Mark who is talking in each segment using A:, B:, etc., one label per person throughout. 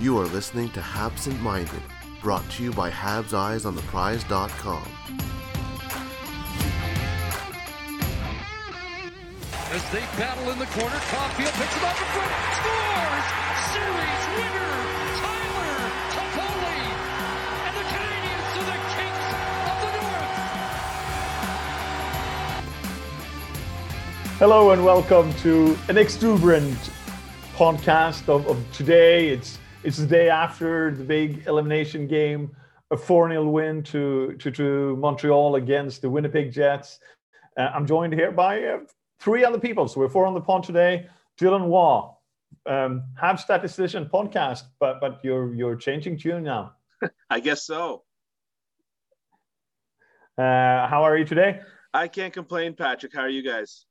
A: You are listening to Habsent Minded, brought to you by Habs Eyes on the Prize.com.
B: As they battle in the corner, Caufield picks him up in front, scores! Series winner, Tyler Toffoli! And the Canadiens are the kings of the North!
C: Hello and welcome to an exuberant podcast of, of today. It's it's the day after the big elimination game, a 4 0 win to, to, to Montreal against the Winnipeg Jets. Uh, I'm joined here by uh, three other people. So we're four on the pond today. Dylan Waugh, um, Have Statistician podcast, but but you're you're changing tune now.
D: I guess so.
C: Uh, how are you today?
D: I can't complain, Patrick. How are you guys?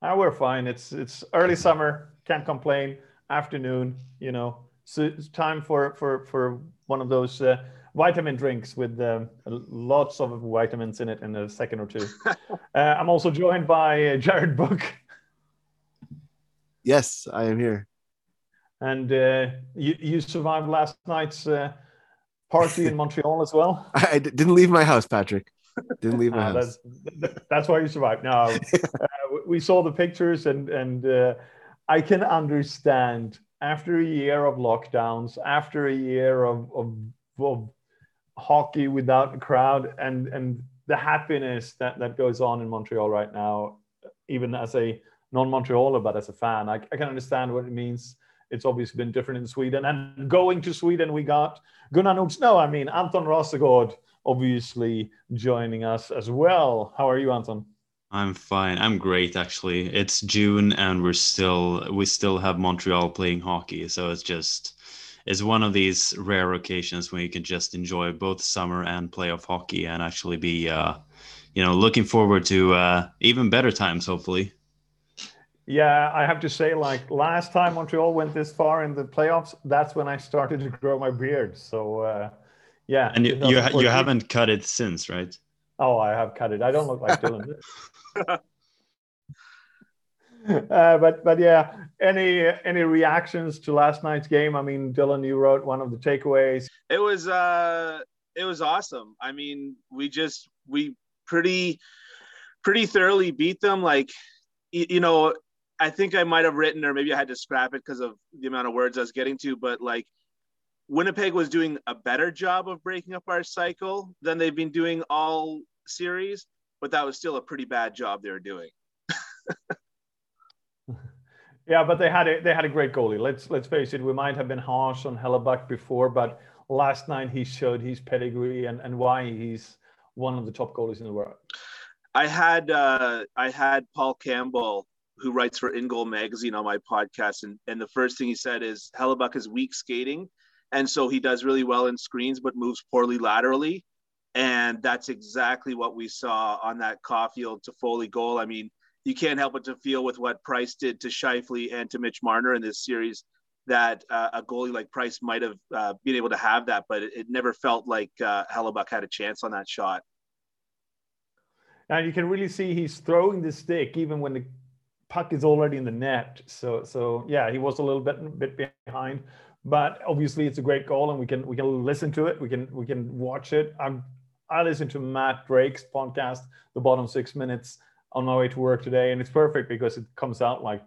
C: Uh, we're fine. It's it's early summer. Can't complain afternoon, you know. So it's time for for for one of those uh, vitamin drinks with um, lots of vitamins in it in a second or two. uh, I'm also joined by uh, Jared Book.
A: Yes, I am here.
C: And uh, you, you survived last night's uh, party in Montreal as well.
A: I, I didn't leave my house, Patrick. Didn't leave my
C: Ah,
A: house.
C: that's, that's why you survived. No, uh, we saw the pictures, and and uh, I can understand after a year of lockdowns, after a year of of, of hockey without a crowd, and and the happiness that that goes on in Montreal right now, even as a non-Montrealer, but as a fan, I, I can understand what it means. It's obviously been different in Sweden, and going to Sweden, we got Gunnar Nordst. No, I mean Anton Rosegård obviously joining us as well. How are you, Anton?
E: I'm fine. I'm great actually. It's June and we're still we still have Montreal playing hockey, so it's just it's one of these rare occasions when you can just enjoy both summer and playoff hockey and actually be uh you know looking forward to uh even better times hopefully.
C: Yeah, I have to say, like last time Montreal went this far in the playoffs, that's when I started to grow my beard. So, uh, yeah.
E: And you you, ha- you haven't cut it since, right?
C: Oh, I have cut it. I don't look like Dylan. uh, but but yeah, any any reactions to last night's game? I mean, Dylan, you wrote one of the takeaways.
D: It was uh it was awesome. I mean, we just we pretty pretty thoroughly beat them. Like you, you know, I think I might have written or maybe I had to scrap it because of the amount of words I was getting to, but like Winnipeg was doing a better job of breaking up our cycle than they've been doing all series, but that was still a pretty bad job they were doing.
C: Yeah, but they had a they had a great goalie. Let's let's face it. We might have been harsh on Hellebuyck before, but last night he showed his pedigree and, and why he's one of the top goalies in the world.
D: I had uh, I had Paul Campbell, who writes for In Goal Magazine, on my podcast, and and the first thing he said is Hellebuyck is weak skating, and so he does really well in screens, but moves poorly laterally, and that's exactly what we saw on that Caufield to Foley goal. I mean, you can't help but to feel with what Price did to Scheifele and to Mitch Marner in this series that uh, a goalie like Price might have uh, been able to have that, but it, it never felt like uh, Hellebuyck had a chance on that shot.
C: And you can really see he's throwing the stick even when the puck is already in the net. So so yeah, he was a little bit bit behind, but obviously it's a great goal, and we can we can listen to it. We can we can watch it. I'm I listened to Matt Drake's podcast, The Bottom Six Minutes, on my way to work today, and it's perfect because it comes out like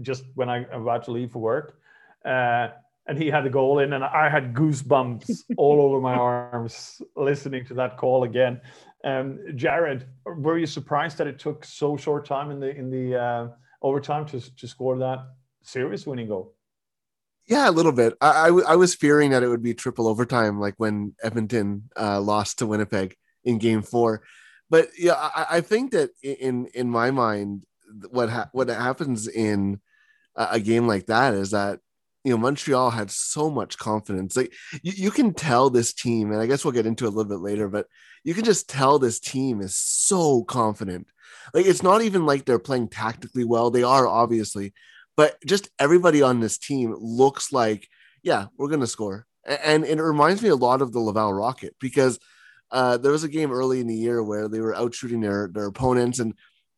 C: just when I'm about to leave for work. Uh, and he had the goal in, and I had goosebumps all over my arms listening to that call again. Um, Jared, were you surprised that it took so short time in the in the uh, overtime to to score that serious winning goal?
A: Yeah, a little bit. I, I, w- I was fearing that it would be triple overtime, like when Edmonton uh, lost to Winnipeg in Game Four. But yeah, I, I think that in in my mind, what ha- what happens in a, game like that is that you know Montreal had so much confidence. Like you, you can tell this team, and I guess we'll get into it a little bit later, but you can just tell this team is so confident. Like it's not even like they're playing tactically well. They are obviously, but just everybody on this team looks like, yeah, we're gonna score. A- And it reminds me a lot of the Laval Rocket because uh, there was a game early in the year where they were out shooting their their opponents, and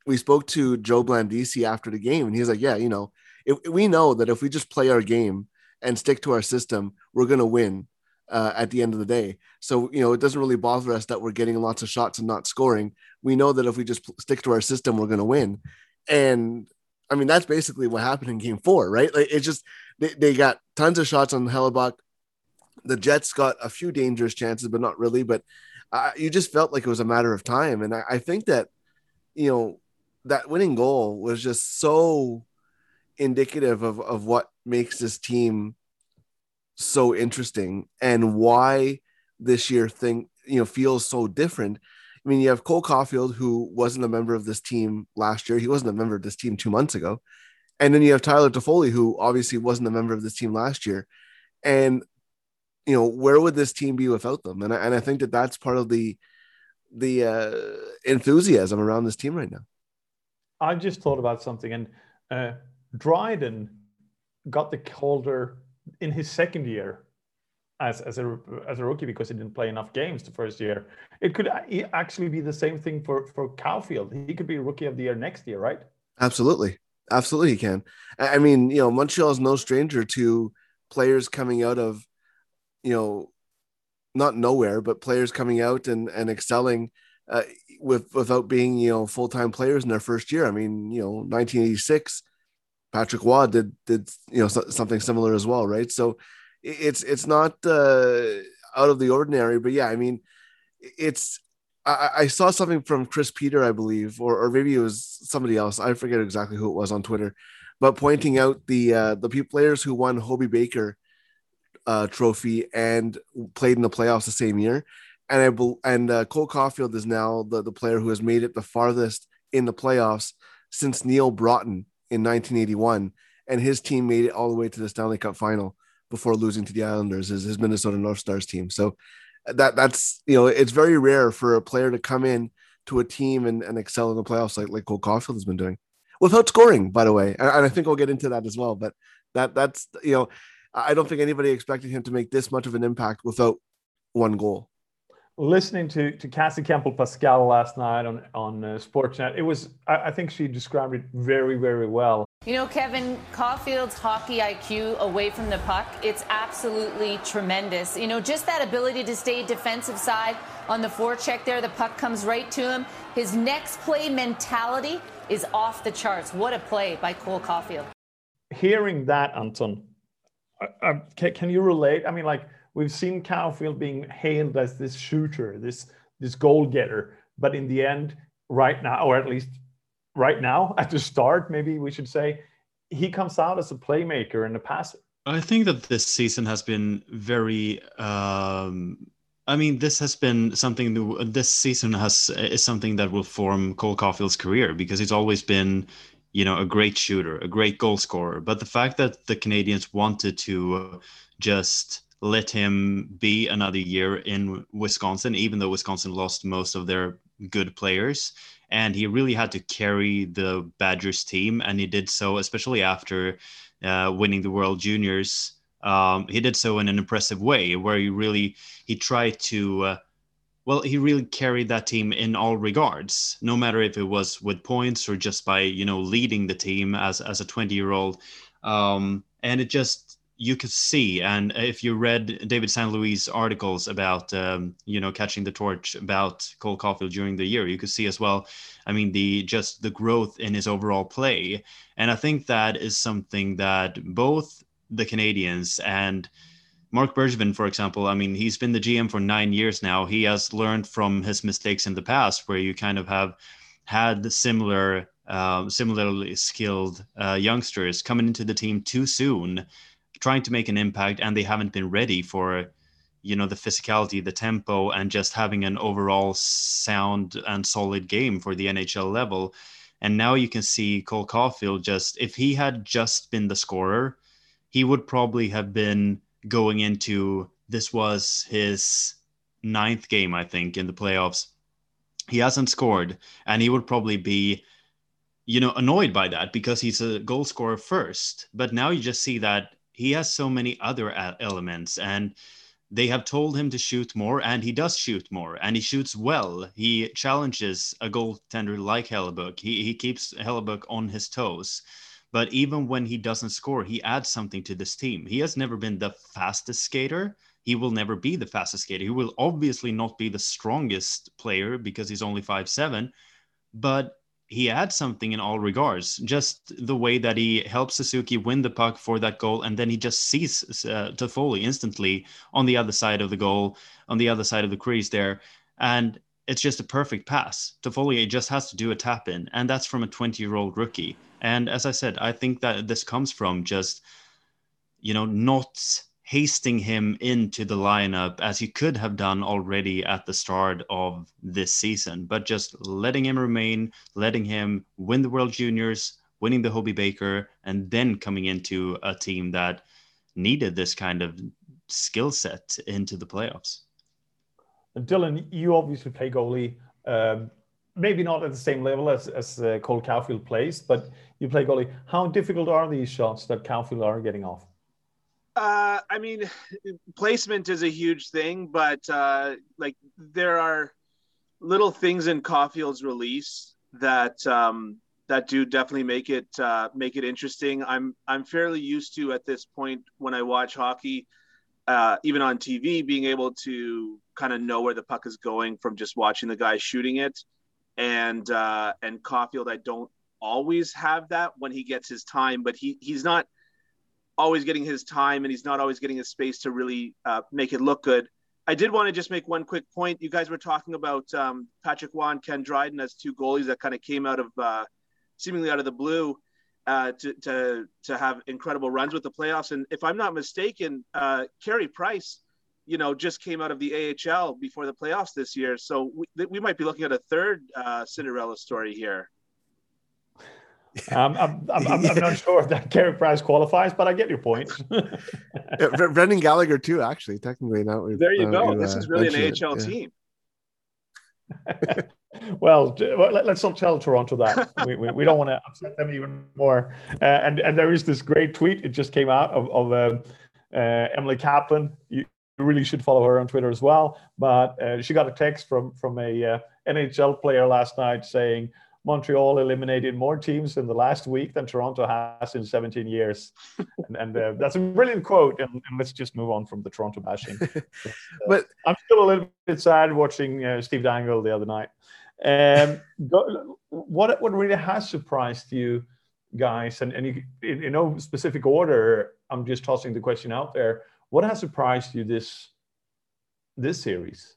A: we spoke to Joe Blandisi after the game, and he's like, yeah, you know, if, we know that if we just play our game and stick to our system, we're going to win uh, at the end of the day. So, you know, it doesn't really bother us that we're getting lots of shots and not scoring. We know that if we just stick to our system, we're going to win. And I mean, that's basically what happened in game four, right? Like it's just, they, they got tons of shots on Hellebuyck. The Jets got a few dangerous chances, but not really. But uh, you just felt like it was a matter of time. And I, I think that, you know, that winning goal was just so indicative of, of what makes this team so interesting and why this year thing you know feels so different. I mean, you have Cole Caufield, who wasn't a member of this team last year. He wasn't a member of this team two months ago. And then you have Tyler Toffoli, who obviously wasn't a member of this team last year. And, you know, where would this team be without them? And I, and I think that that's part of the, the uh, enthusiasm around this team right now.
C: I just thought about something, and uh, Dryden got the Calder in his second year as, as a as a rookie because he didn't play enough games the first year. It could actually be the same thing for for Caufield. He could be rookie of the year next year, right?
A: Absolutely, absolutely, he can. I mean, you know, Montreal is no stranger to players coming out of, you know, not nowhere, but players coming out and and excelling. Uh, with without being you know full time players in their first year. I mean, you know, 1986, Patrick Roy did did you know something similar as well, right? So it's it's not uh, out of the ordinary, but yeah, I mean, it's I, I, saw something from Chris Peter, I believe, or or maybe it was somebody else. I forget exactly who it was on Twitter, but pointing out the uh, the players who won Hobey Baker uh, trophy and played in the playoffs the same year and I and uh, Cole Caufield is now the, the player who has made it the farthest in the playoffs since Neal Broten in 1981, and his team made it all the way to the Stanley Cup final before losing to the Islanders, his, his Minnesota North Stars team. So that that's you know it's very rare for a player to come in to a team and, and excel in the playoffs like like Cole Caufield has been doing without scoring, by the way. And, and I think we'll get into that as well. But that that's you know I don't think anybody expected him to make this much of an impact without one goal
C: listening to to Cassie Campbell Pascall last night on on uh, Sportsnet, it was I, I, think she described it very very well.
F: You know, Kevin Caufield's hockey IQ away from the puck, it's absolutely tremendous. You know, just that ability to stay defensive side on the forecheck there, the puck comes right to him. His next play mentality is off the charts. What a play by Cole Caufield.
C: Hearing that, Anton, I, I, can, can you relate? I mean, like we've seen Caufield being hailed as this shooter, this this goal getter, but in the end, right now, or at least right now, at the start, maybe we should say, he comes out as a playmaker and a passer.
E: I think that this season has been very. Um, I mean, this has been something. New, this season has is something that will form Cole Caufield's career because he's always been, you know, a great shooter, a great goal scorer. But the fact that the Canadiens wanted to just let him be another year in Wisconsin, even though Wisconsin lost most of their good players. And he really had to carry the Badgers team, and he did so, especially after uh, winning the World Juniors. Um, he did so in an impressive way, where he really he tried to. Uh, well, he really carried that team in all regards, no matter if it was with points or just by you know leading the team as as a 20 year old. Um, and it just you could see, and if you read David St-Louis articles about, um, you know, catching the torch about Cole Caufield during the year, you could see as well. I mean, the just the growth in his overall play, and I think that is something that both the Canadiens and Marc Bergevin, for example, I mean, he's been the GM for nine years now. He has learned from his mistakes in the past, where you kind of have had similar, uh, similarly skilled uh, youngsters coming into the team too soon trying to make an impact and they haven't been ready for you know the physicality the tempo and just having an overall sound and solid game for the nhl level. And now you can see cole caufield just if he had just been the scorer he would probably have been going into this was his ninth game i think in the playoffs. He hasn't scored and he would probably be you know annoyed by that because he's a goal scorer first. But now you just see that he has so many other uh, elements and they have told him to shoot more and he does shoot more and he shoots well he challenges a goaltender like hellebuyck he, he keeps hellebuyck on his toes But even when he doesn't score, he adds something to this team. He has never been the fastest skater. He will never be the fastest skater. He will obviously not be the strongest player because he's only five seven, but he adds something in all regards. Just the way that he helps Suzuki win the puck for that goal, and then he just sees uh, Toffoli instantly on the other side of the goal, on the other side of the crease there, and it's just a perfect pass. Toffoli just has to do a tap in, and that's from a 20 year old rookie. And as I said, I think that this comes from just, you know, not hasting him into the lineup as he could have done already at the start of this season, but just letting him remain, letting him win the World Juniors, winning the Hobey Baker, and then coming into a team that needed this kind of skill set into the playoffs.
C: Dylan, you obviously play goalie. Um, maybe not at the same level as, as uh, Cole Caufield plays, but you play goalie. How difficult are these shots that Caufield are getting off?
D: Uh, I mean, placement is a huge thing, but uh, like there are little things in Caufield's release that um, that do definitely make it uh, make it interesting. I'm I'm fairly used to at this point when I watch hockey, uh, even on TV, being able to kind of know where the puck is going from just watching the guy shooting it, and uh, and Caufield, I don't always have that when he gets his time, but he he's not always getting his time and he's not always getting his space to really uh, make it look good. I did want to just make one quick point. You guys were talking about um, Patrick Roy, Ken Dryden as two goalies that kind of came out of uh, seemingly out of the blue uh, to, to, to have incredible runs with the playoffs. And if I'm not mistaken, uh, Carey Price, you know, just came out of the AHL before the playoffs this year. So we, we might be looking at a third uh, Cinderella story here.
C: Um, I'm, I'm, I'm, I'm, not sure if that Carey Price qualifies, but I get your point.
A: yeah, Brendan Gallagher too, actually, technically. Now
D: there you uh, go. this uh, is really an AHL yeah. team.
C: well, let's not tell Toronto that. We, we, we don't want to upset them even more. Uh, and and there is this great tweet. It just came out of, of um, uh, Emily Kaplan. You really should follow her on Twitter as well. But uh, she got a text from from a uh, NHL player last night saying Montreal eliminated more teams in the last week than Toronto has in 17 years. and, and uh, that's a brilliant quote. And, and, let's just move on from the Toronto bashing. Uh, but I'm still a little bit sad watching uh, Steve Dangle the other night. Um, go, what, what really has surprised you guys, and, and you, in, in no specific order, I'm just tossing the question out there. What has surprised you this this series?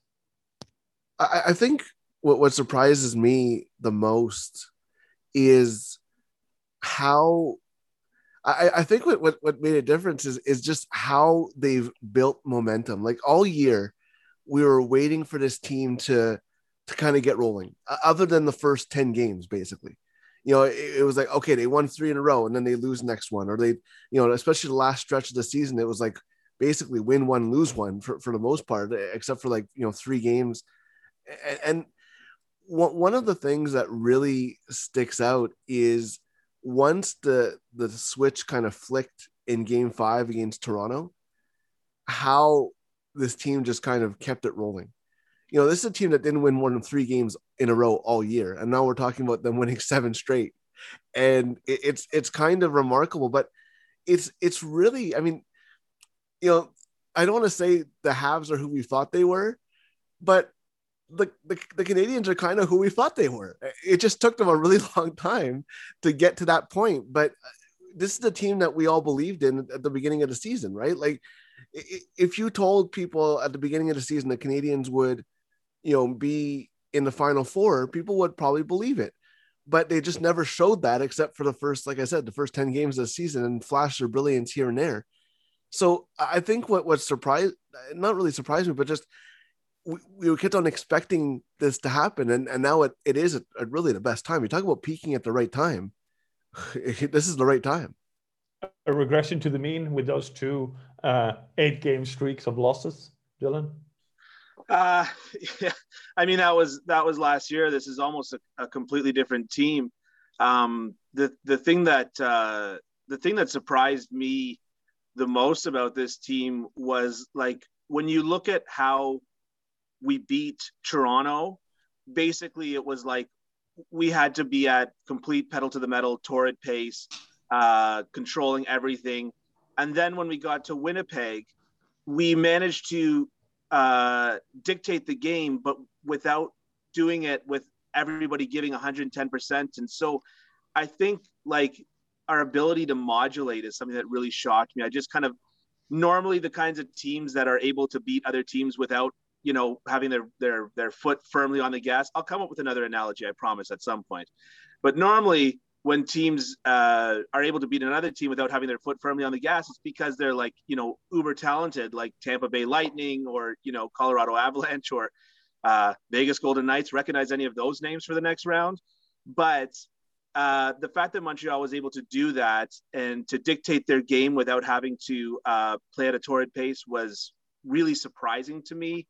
A: I, I think what what surprises me the most is how I, I think what, what what made a difference is is just how they've built momentum. Like all year, we were waiting for this team to to kind of get rolling. Other than the first ten games, basically, you know, it, it, was like okay, they won three in a row, and then they lose next one, or they, you know, especially the last stretch of the season, it was like basically win one, lose one for for the most part, except for like you know three games, and, and one of the things that really sticks out is once the the switch kind of flicked in game five against Toronto, how this team just kind of kept it rolling. You know, this is a team that didn't win more than three games in a row all year, and now we're talking about them winning seven straight, and it, it's it's kind of remarkable. But it's it's really, I mean, you know, I don't want to say the Habs are who we thought they were, but the, the, the Canadiens are kind of who we thought they were. It just took them a really long time to get to that point. But uh, this is the team that we all believed in at the beginning of the season, right? Like, if you told people at the beginning of the season the Canadiens would, you know, be in the final four, people would probably believe it. But they just never showed that except for the first, like I said, the first 10 games of the season and flashed their brilliance here and there. So I think what what surprised, not really surprised me, but just we, we kept on expecting this to happen, and, and now it, it is a, a really the best time. You talk about peaking at the right time. this is the right time.
C: A regression to the mean with those two uh, eight game streaks of losses, Dylan.
D: Uh, yeah. I mean that was that was last year. This is almost a, a completely different team. Um, the the thing that uh, the thing that surprised me the most about this team was like when you look at how we beat Toronto, basically it was like we had to be at complete pedal to the metal, torrid pace, uh, controlling everything. And then when we got to Winnipeg, we managed to uh, dictate the game, but without doing it with everybody giving 110%. And so I think like our ability to modulate is something that really shocked me. I just kind of normally the kinds of teams that are able to beat other teams without you know having their their their foot firmly on the gas i'll come up with another analogy i promise at some point. But normally when teams uh, are able to beat another team without having their foot firmly on the gas it's because they're like you know uber talented like tampa bay lightning or you know colorado avalanche or uh, vegas golden knights. Recognize any of those names for the next round. But uh, the fact that Montreal was able to do that and to dictate their game without having to uh, play at a torrid pace was really surprising to me.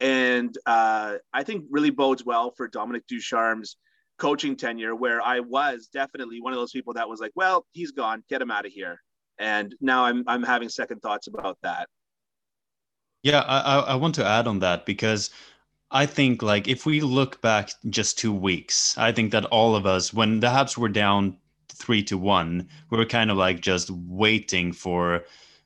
D: And uh, I think really bodes well for Dominic Ducharme's coaching tenure, where I was definitely one of those people that was like, well, he's gone, get him out of here. And now I'm, I'm having second thoughts about that.
E: Yeah, I, I want to add on that because I think like if we look back just two weeks, I think that all of us, when the Habs were down three to one, we were kind of like just waiting for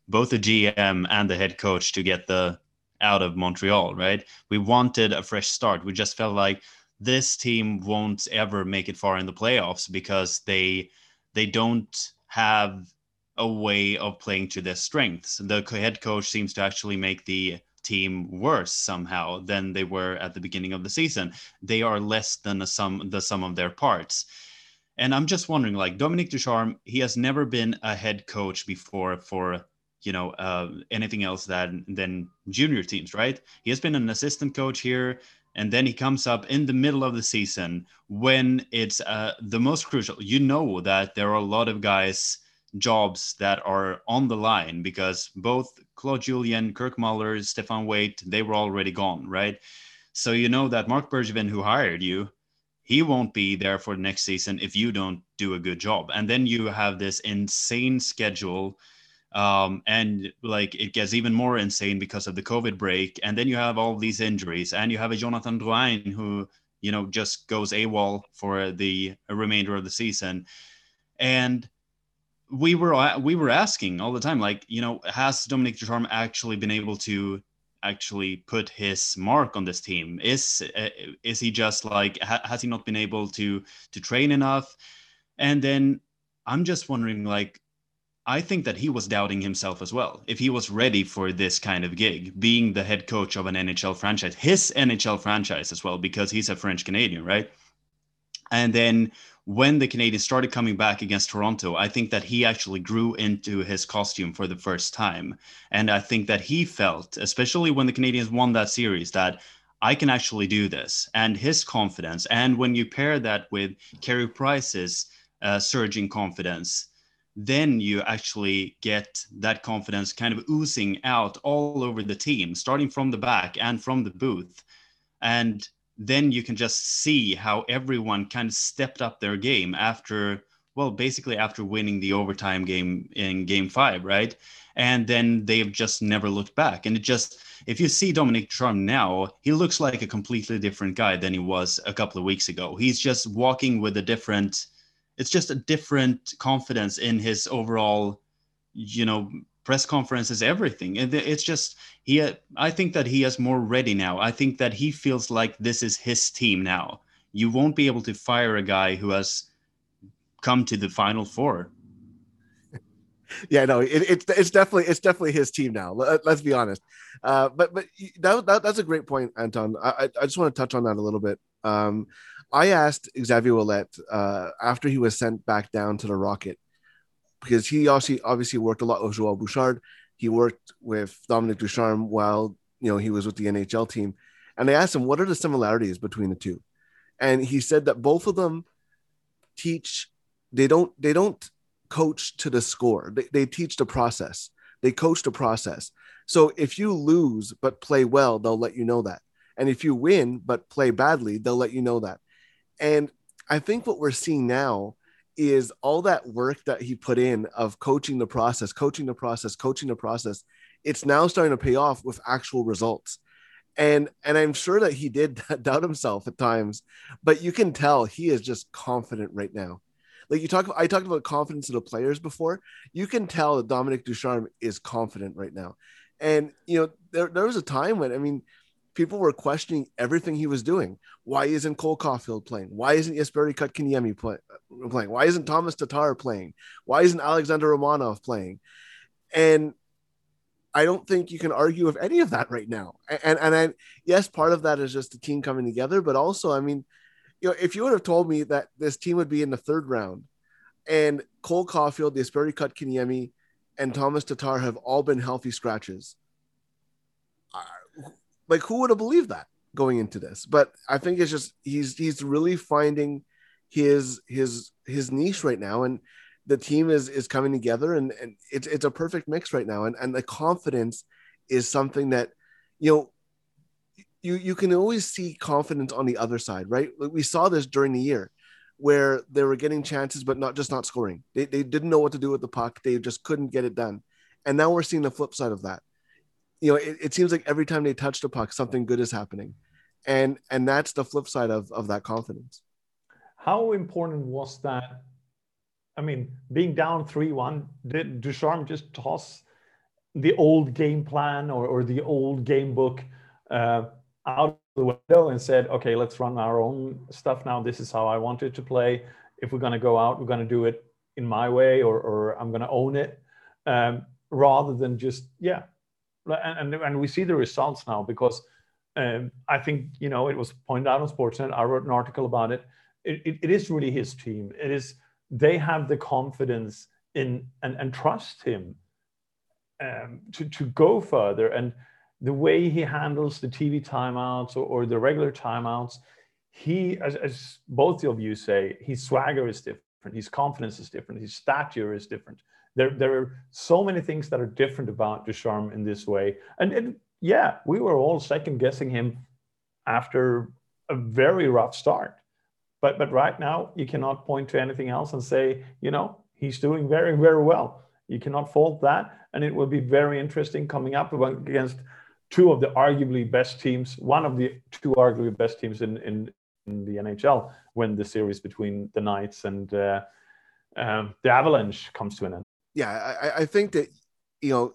E: both the GM and the head coach to get the out of Montreal, right? We wanted a fresh start. We just felt like this team won't ever make it far in the playoffs because they they don't have a way of playing to their strengths. The head coach seems to actually make the team worse somehow than they were at the beginning of the season. They are less than the sum the sum of their parts. And I'm just wondering, like Dominic Ducharme, he has never been a head coach before for you know uh, anything else than than junior teams, right? He has been an assistant coach here, and then he comes up in the middle of the season when it's uh, the most crucial. You know that there are a lot of guys jobs that are on the line because both Claude Julien, Kirk Muller, Stéphane Waite, they were already gone, right? So you know that Marc Bergevin, who hired you, he won't be there for the next season if you don't do a good job. And then you have this insane schedule. Um, and like it gets even more insane because of the COVID break. And then you have all these injuries, and you have a Jonathan Drouin who, you know, just goes AWOL for the remainder of the season. And we were we were asking all the time, like you know, has Dominic Ducharme actually been able to actually put his mark on this team? Is uh, is he just like ha- has he not been able to to train enough? And then I'm just wondering, like, I think that he was doubting himself as well. If he was ready for this kind of gig, being the head coach of an NHL franchise, his NHL franchise as well, because he's a French Canadian, right? And then when the Canadiens started coming back against Toronto, I think that he actually grew into his costume for the first time. And I think that he felt, especially when the Canadiens won that series, that I can actually do this. And his confidence. And when you pair that with Carey Price's uh, surging confidence, then you actually get that confidence kind of oozing out all over the team, starting from the back and from the booth. And then you can just see how everyone kind of stepped up their game after well basically after winning the overtime game in game five right? And then they've just never looked back. And it just if you see dominic Ducharme now he looks like a completely different guy than he was a couple of weeks ago. He's just walking with a different it's just a different confidence in his overall you know press conferences, everything. It's just he. I think that he is more ready now. I think that he feels like this is his team now. You won't be able to fire a guy who has come to the final four.
A: yeah, no, it, it's it's definitely it's definitely his team now. Let, us be honest. Uh, but but that, that, that's a great point, Anton. I, I just want to touch on that a little bit. Um, I asked Xavier Ouellet uh, after he was sent back down to the Rocket because he also obviously worked a lot with Joel Bouchard. He worked with Dominic Ducharme while you know he was with the NHL team, and I asked him what are the similarities between the two, and he said that both of them teach. They don't. They don't coach to the score. They, they teach the process. They coach the process. So if you lose but play well, they'll let you know that. And if you win but play badly, they'll let you know that. And I think what we're seeing now is all that work that he put in of coaching the process, coaching the process, coaching the process. It's now starting to pay off with actual results. And and I'm sure that he did doubt himself at times, but you can tell he is just confident right now. like you talk. I talked about confidence of the players before. You can tell that Dominic Ducharme is confident right now, and you know there there was a time when I mean people were questioning everything he was doing. Why isn't Cole Caufield playing? Why isn't Jesperi Kotkaniemi play, playing? Why isn't Tomas Tatar playing? Why isn't Alexander Romanov playing? And I don't think you can argue with any of that right now. And and I yes, part of that is just the team coming together, but also, I mean, you know, if you would have told me that this team would be in the third round and Cole Caufield, Jesperi Kotkaniemi, and Tomas Tatar have all been healthy scratches, like who would have believed that going into this? But I think it's just he's he's really finding his his his niche right now, and the team is is coming together, and and it's it's a perfect mix right now, and and the confidence is something that you know you you can always see confidence on the other side, right? We saw this during the year where they were getting chances but not just not scoring. They they didn't know what to do with the puck. They just couldn't get it done. And now we're seeing the flip side of that you know, it, it seems like every time they touch the puck, something good is happening. And and that's the flip side of, of that confidence.
C: How important was that? I mean, being down 3 1, did Ducharme just toss the old game plan or, or the old game book uh, out the window and said, okay, let's run our own stuff now. This is how I want it to play. If we're going to go out, we're going to do it in my way or, or I'm going to own it um, rather than just, yeah, and, and we see the results now because um, I think you know it was pointed out on Sportsnet. I wrote an article about it. It, it. it is really his team. It is they have the confidence in and, and trust him um, to to go further. And the way he handles the TV timeouts or, or the regular timeouts, he, as, as both of you say, his swagger is different. His confidence is different. His stature is different there, there are so many things that are different about Ducharme in this way. And, and yeah, we were all second guessing him after a very rough start. But, but right now, you cannot point to anything else and say, you know, he's doing very, very well. You cannot fault that. And it will be very interesting coming up against two of the arguably best teams, one of the two arguably best teams in, in, in the NHL when the series between the Knights and uh, um, the Avalanche comes to an end
A: yeah, I, I think that you know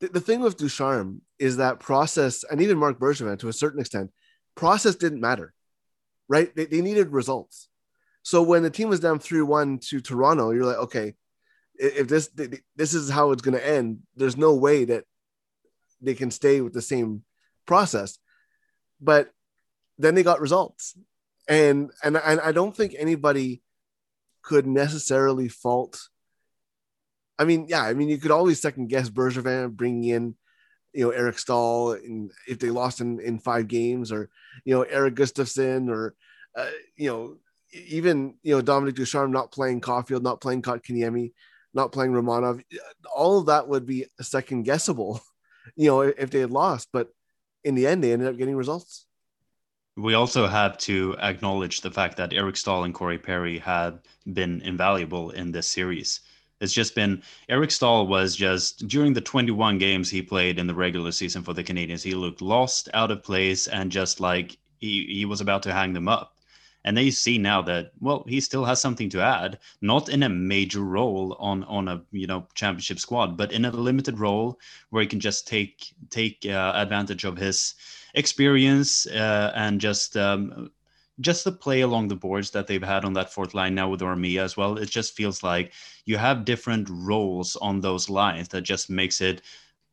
A: the, the thing with Ducharme is that process, and even Marc Bergevin to a certain extent, process didn't matter, right? They, they needed results. So when the team was down three one to Toronto, you're like, okay, if this this is how it's going to end, there's no way that they can stay with the same process. But then they got results, and and and I don't think anybody could necessarily fault I mean, yeah, I mean, you could always second guess Bergevin bringing in, you know, Eric Staal, and if they lost in, in five games, or you know, Erik Gustafsson, or uh, you know, even you know Dominic Ducharme not playing Caufield, not playing Kotkaniemi, not playing Romanov, all of that would be second guessable, you know, if they had lost. But in the end, they ended up getting results.
E: We also have to acknowledge the fact that Eric Staal and Corey Perry had been invaluable in this series. It's just been Eric Staal was just during the 21 games he played in the regular season for the Canadiens, he looked lost, out of place, and just like he, he was about to hang them up. And they see now that well, he still has something to add, not in a major role on on a you know championship squad, but in a limited role where he can just take take uh, advantage of his experience uh, and just um, just the play along the boards that they've had on that fourth line now with Armia as well, it just feels like you have different roles on those lines that just makes it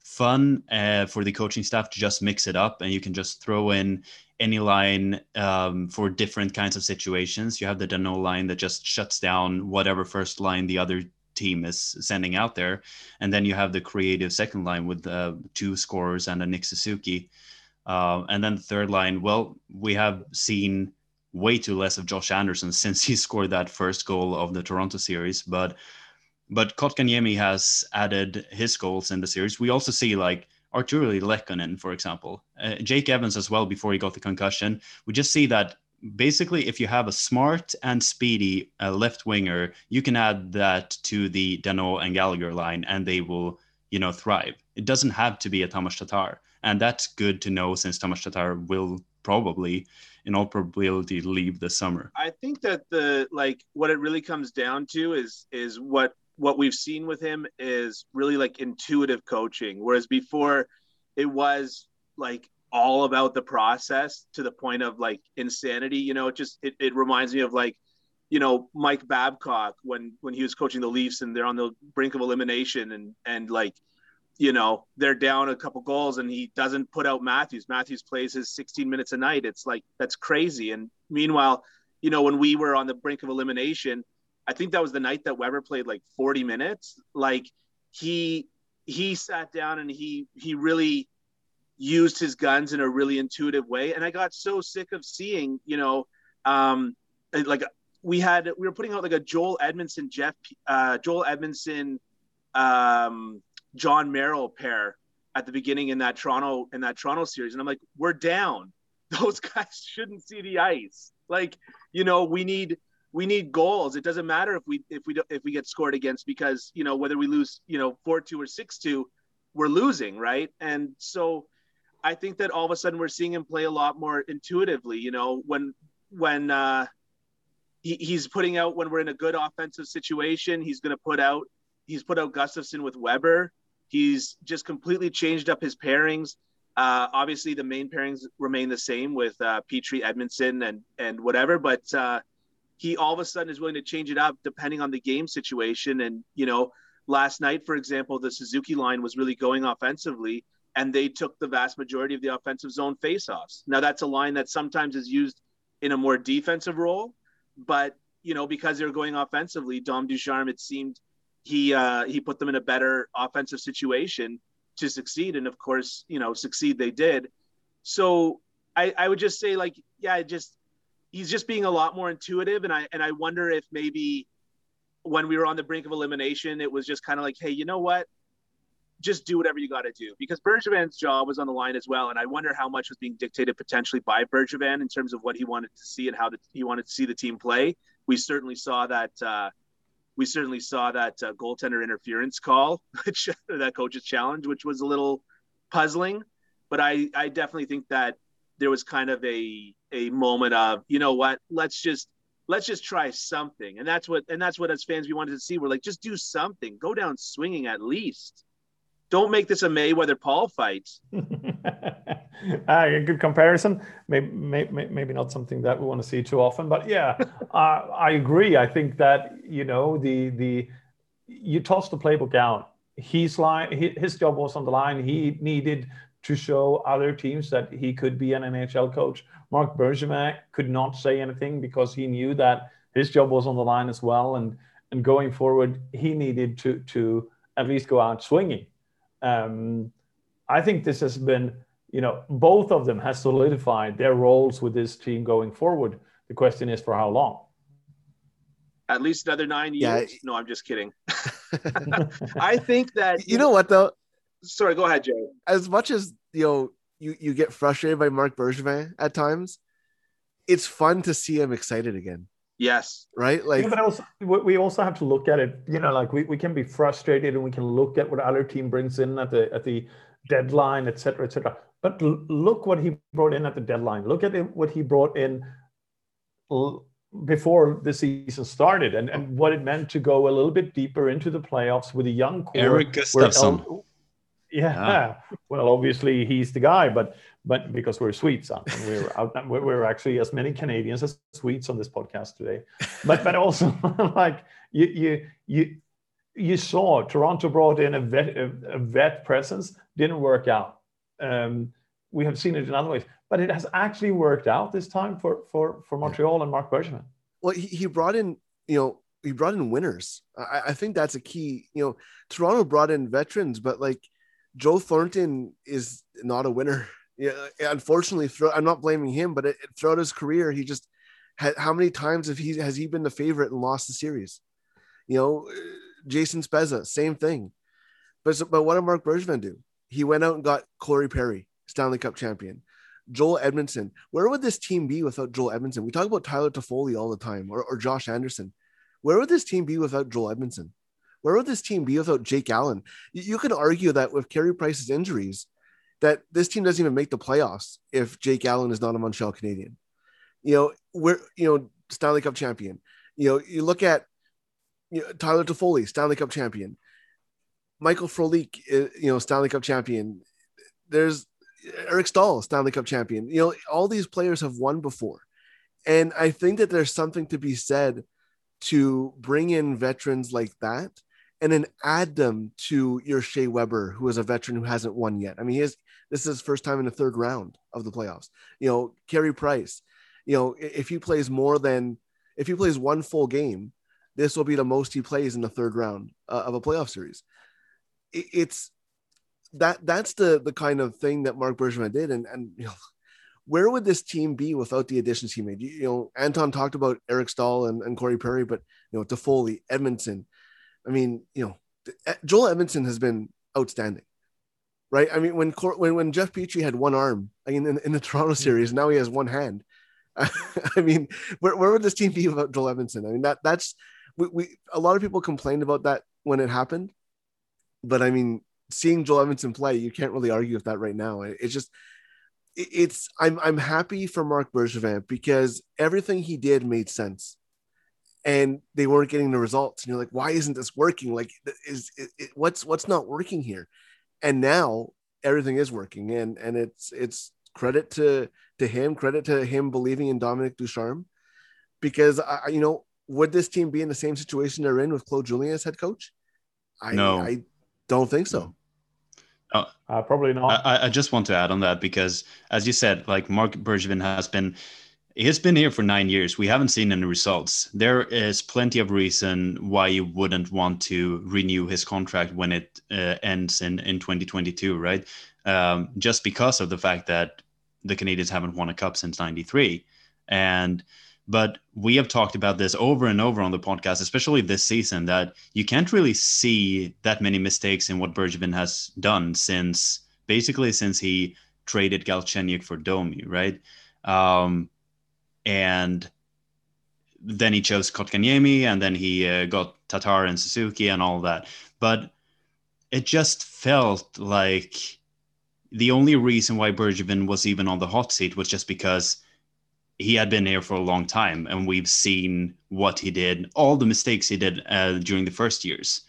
E: fun uh, for the coaching staff to just mix it up and you can just throw in any line um, for different kinds of situations. You have the Danault line that just shuts down whatever first line the other team is sending out there. And then you have the creative second line with uh, two scorers and a Nick Suzuki. Uh, and then the third line, well, we have seen way too less of Josh Anderson since he scored that first goal of the Toronto series. But but Kotkaniemi has added his goals in the series. We also see like Artturi Lehkonen, for example, uh, Jake Evans as well before he got the concussion. We just see that basically if you have a smart and speedy uh, left winger, you can add that to the Danault and Gallagher line, and they will you know thrive. It doesn't have to be a Tomas Tatar, and that's good to know since Tomas Tatar will probably in all probability leave this summer.
D: I think that the like what it really comes down to is is what what we've seen with him is really like intuitive coaching, whereas before it was like all about the process to the point of like insanity. You know, it just it, it reminds me of like you know Mike Babcock when when he was coaching the Leafs and they're on the brink of elimination and and like you know they're down a couple goals and he doesn't put out Matthews. Matthews plays his 16 minutes a night. It's like that's crazy. And meanwhile, you know when we were on the brink of elimination, I think that was the night that Weber played like 40 minutes. Like he he sat down and he he really used his guns in a really intuitive way. And I got so sick of seeing, you know, um, like we had we were putting out like a Joel Edmundson Jeff uh, Joel Edmundson. um, Jon Merrill pair at the beginning in that Toronto in that Toronto series, and I'm like, we're down. Those guys shouldn't see the ice. Like, you know, we need we need goals. It doesn't matter if we if we if we get scored against because you know whether we lose you know four two or six two, we're losing, right? And so I think that all of a sudden we're seeing him play a lot more intuitively. You know, when when uh, he, he's putting out when we're in a good offensive situation, he's going to put out he's put out Gustafsson with Weber. He's just completely changed up his pairings. Uh, obviously, the main pairings remain the same with uh, Petry, Edmundson, and and whatever. But uh, he all of a sudden is willing to change it up depending on the game situation. And you know, last night, for example, the Suzuki line was really going offensively, and they took the vast majority of the offensive zone faceoffs. Now that's a line that sometimes is used in a more defensive role, but you know because they were going offensively, Dom Ducharme it seemed he uh, he put them in a better offensive situation to succeed, and of course you know succeed they did. So I, I would just say like yeah, just he's just being a lot more intuitive, and I and I wonder if maybe when we were on the brink of elimination, it was just kind of like hey, you know what, just do whatever you got to do because Bergevin's job was on the line as well. And I wonder how much was being dictated potentially by Bergevin in terms of what he wanted to see and how the, he wanted to see the team play. We certainly saw that. Uh, we certainly saw that uh, goaltender interference call, which that coach's challenge, which was a little puzzling. But I, I definitely think that there was kind of a a moment of, you know what, let's just let's just try something, and that's what and that's what as fans we wanted to see. We're like, just do something, go down swinging at least don't make this a Mayweather Paul fight.
C: uh, a good comparison. Maybe, maybe, maybe not something that we want to see too often, but yeah, uh, I agree. I think that you know the the you toss the playbook out. He's line, his job was on the line. He needed to show other teams that he could be an NHL coach. Marc Bergevin could not say anything because he knew that his job was on the line as well. And and going forward, he needed to to at least go out swinging um, I think this has been, you know, both of them has solidified their roles with this team going forward. The question is for how long?
D: At least another nine years. Yeah. No, I'm just kidding. I think that
A: you know what though.
D: Sorry, go ahead, Joe.
A: As much as you know, you you get frustrated by Marc Bergevin at times. It's fun to see him excited again.
D: Yes.
A: Right. Like,
C: yeah, but also, we also have to look at it. You know, like we, we can be frustrated and we can look at what other team brings in at the at the deadline, et cetera, et cetera. But look what he brought in at the deadline. Look at what he brought in before the season started and, and what it meant to go a little bit deeper into the playoffs with a young core.
E: Erik Gustafsson.
C: Yeah. Well, obviously he's the guy, but but because we're Swedes, and we're out, we're actually as many Canadians as Swedes on this podcast today. But but also like you you you you saw Toronto brought in a vet a, vet presence didn't work out. Um, we have seen it in other ways, but it has actually worked out this time for for for Montreal and Marc Bergevin.
A: Well, he, he brought in you know he brought in winners. I, I think that's a key. You know, Toronto brought in veterans, but like Joe Thornton is not a winner. Yeah, unfortunately, I'm not blaming him, but it, throughout his career, he just had how many times have he has he been the favorite and lost the series? You know, Jason Spezza, same thing. But but what did Marc Bergevin do? He went out and got Corey Perry, Stanley Cup champion. Joel Edmundson. Where would this team be without Joel Edmundson? We talk about Tyler Toffoli all the time, or, or Josh Anderson. Where would this team be without Joel Edmundson? Where would this team be without Jake Allen? You, could argue that with Carey Price's injuries, that this team doesn't even make the playoffs if Jake Allen is not a Montreal Canadian. You know, we're you know Stanley Cup champion. You know, you look at you know, Tyler Toffoli, Stanley Cup champion. Michael Frolik, uh, you know, Stanley Cup champion. There's Eric Staal, Stanley Cup champion. You know, all these players have won before. And I think that there's something to be said to bring in veterans like that and then add them to your Shea Weber, who is a veteran who hasn't won yet. I mean, he is this is his first time in the third round of the playoffs. You know, Carey Price, you know, if he plays more than if he plays one full game, this will be the most he plays in the third round uh, of a playoff series. It, it's that that's the the kind of thing that Marc Bergevin did, and and you know, where would this team be without the additions he made? You, you know, Anton talked about Eric Staal and, and Corey Perry, but you know, Toffoli, Edmundson. I mean, you know, eh, Joel Edmundson has been outstanding, right? I mean, when when when Jeff Petry had one arm, I mean, in, in the Toronto series, now he has one hand. I mean, where, where would this team be without Joel Edmundson? I mean, that that's we, we a lot of people complained about that when it happened, but I mean, seeing Joel Edmundson play, you can't really argue with that right now. It's just it's I'm I'm happy for Marc Bergevin because everything he did made sense, and they weren't getting the results. And you're like, why isn't this working? Like, is it, what's what's not working here? And now everything is working, and and it's it's credit to to him, credit to him believing in Dominique Ducharme, because I you know would this team be in the same situation they're in with Claude Julien as head coach? I,
E: no,
A: I don't think so.
C: Uh, uh, probably not.
E: I, I, just want to add on that because, as you said, like Marc Bergevin has been, he's been here for nine years. We haven't seen any results. There is plenty of reason why you wouldn't want to renew his contract when it uh, ends in in 2022, right? Um, just because of the fact that the Canadiens haven't won a cup since '93, and but we have talked about this over and over on the podcast, especially this season, that you can't really see that many mistakes in what Bergevin has done since basically since he traded Galchenyuk for Domi, right? Um, and then he chose Kotkaniemi, and then he uh, got Tatar and Suzuki and all that. But it just felt like the only reason why Bergevin was even on the hot seat was just because he had been here for a long time, and we've seen what he did, all the mistakes he did uh, during the first years.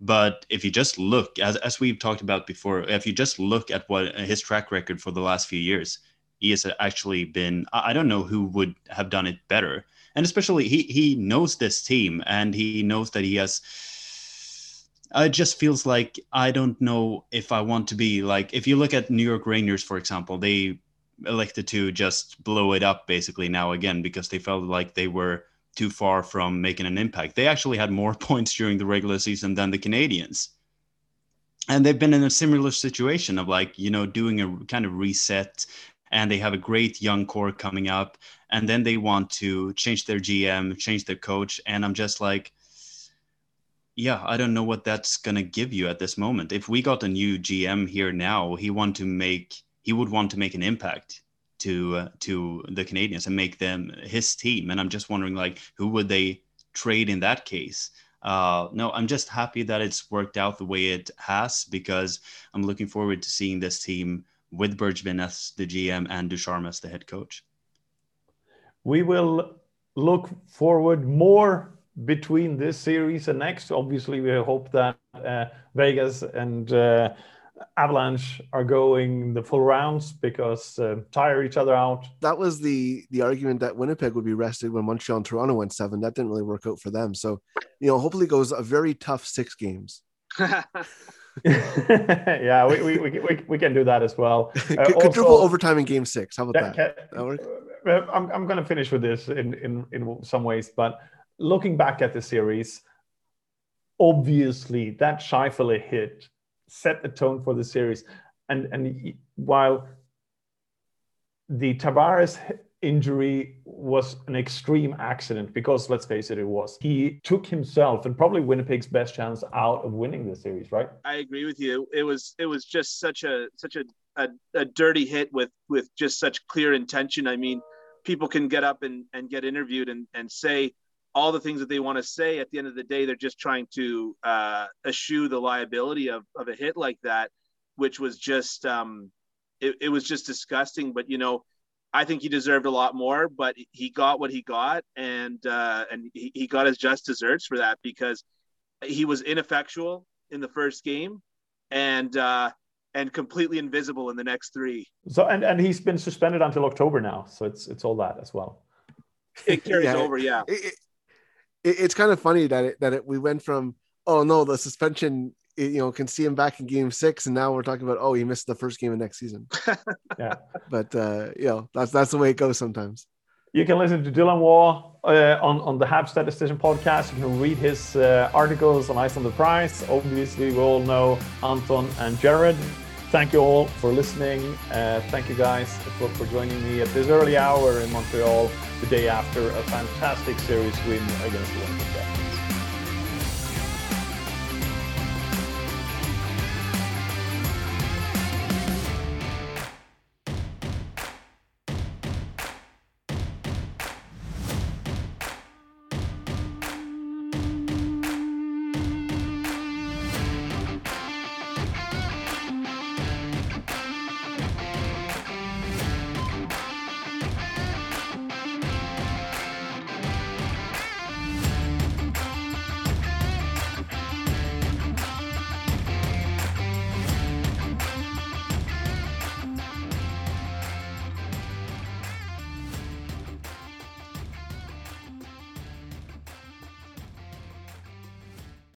E: But if you just look, as, as we've talked about before, if you just look at what his track record for the last few years, he has actually been. I don't know who would have done it better, and especially he he knows this team, and he knows that he has. Uh, it just feels like I don't know if I want to be like if you look at New York Rangers, for example, they elected to just blow it up basically now again because they felt like they were too far from making an impact. They actually had more points during the regular season than the Canadiens. And they've been in a similar situation of like, you know, doing a kind of reset and they have a great young core coming up and then they want to change their GM, change their coach and I'm just like yeah, I don't know what that's going to give you at this moment. If we got a new GM here now, he want to make he would want to make an impact to uh, to the Canadiens and make them his team. And I'm just wondering, like, who would they trade in that case? Uh, no, I'm just happy that it's worked out the way it has because I'm looking forward to seeing this team with Bergevin as the GM and Ducharme as the head coach.
C: We will look forward more between this series and next. Obviously, we hope that uh, Vegas and uh, Avalanche are going the full rounds because uh, tire each other out.
A: That was the the argument that Winnipeg would be rested when Montreal and Toronto went seven. That didn't really work out for them. So, you know, hopefully goes a very tough six games.
C: yeah, we, we, we, we, can do that as well.
A: Uh, Quadruple overtime in game six. How about that? that
C: uh, I'm, I'm going to finish with this in, in, in some ways, but looking back at the series, obviously that Scheifele hit set the tone for the series. And and while the Tavares injury was an extreme accident because let's face it, it was. He took himself and probably Winnipeg's best chance out of winning the series, right?
D: I agree with you. It was it was just such a such a a, a dirty hit with with just such clear intention. I mean, people can get up and, and get interviewed and, and say all the things that they want to say at the end of the day they're just trying to uh, eschew the liability of, of a hit like that which was just um, it, it was just disgusting but you know I think he deserved a lot more, but he got what he got, and uh, and he, he got his just desserts for that because he was ineffectual in the first game, and uh, and completely invisible in the next three.
C: So and and he's been suspended until October now, so it's it's all that as well.
D: It carries yeah, over, yeah.
A: It, it, it's kind of funny that it, that it, we went from oh no the suspension you know can see him back in game six and now we're talking about oh he missed the first game of next season
C: yeah
A: but uh you know that's that's the way it goes sometimes
C: you can listen to Dylan Waugh uh, on, on the Habs Statistician podcast. You can read his uh, articles on Eyes on the Prize. Obviously, we all know Anton and Jared. Thank you all for listening. Uh, thank you guys for, for joining me at this early hour in Montreal, the day after a fantastic series win against the Winnipeg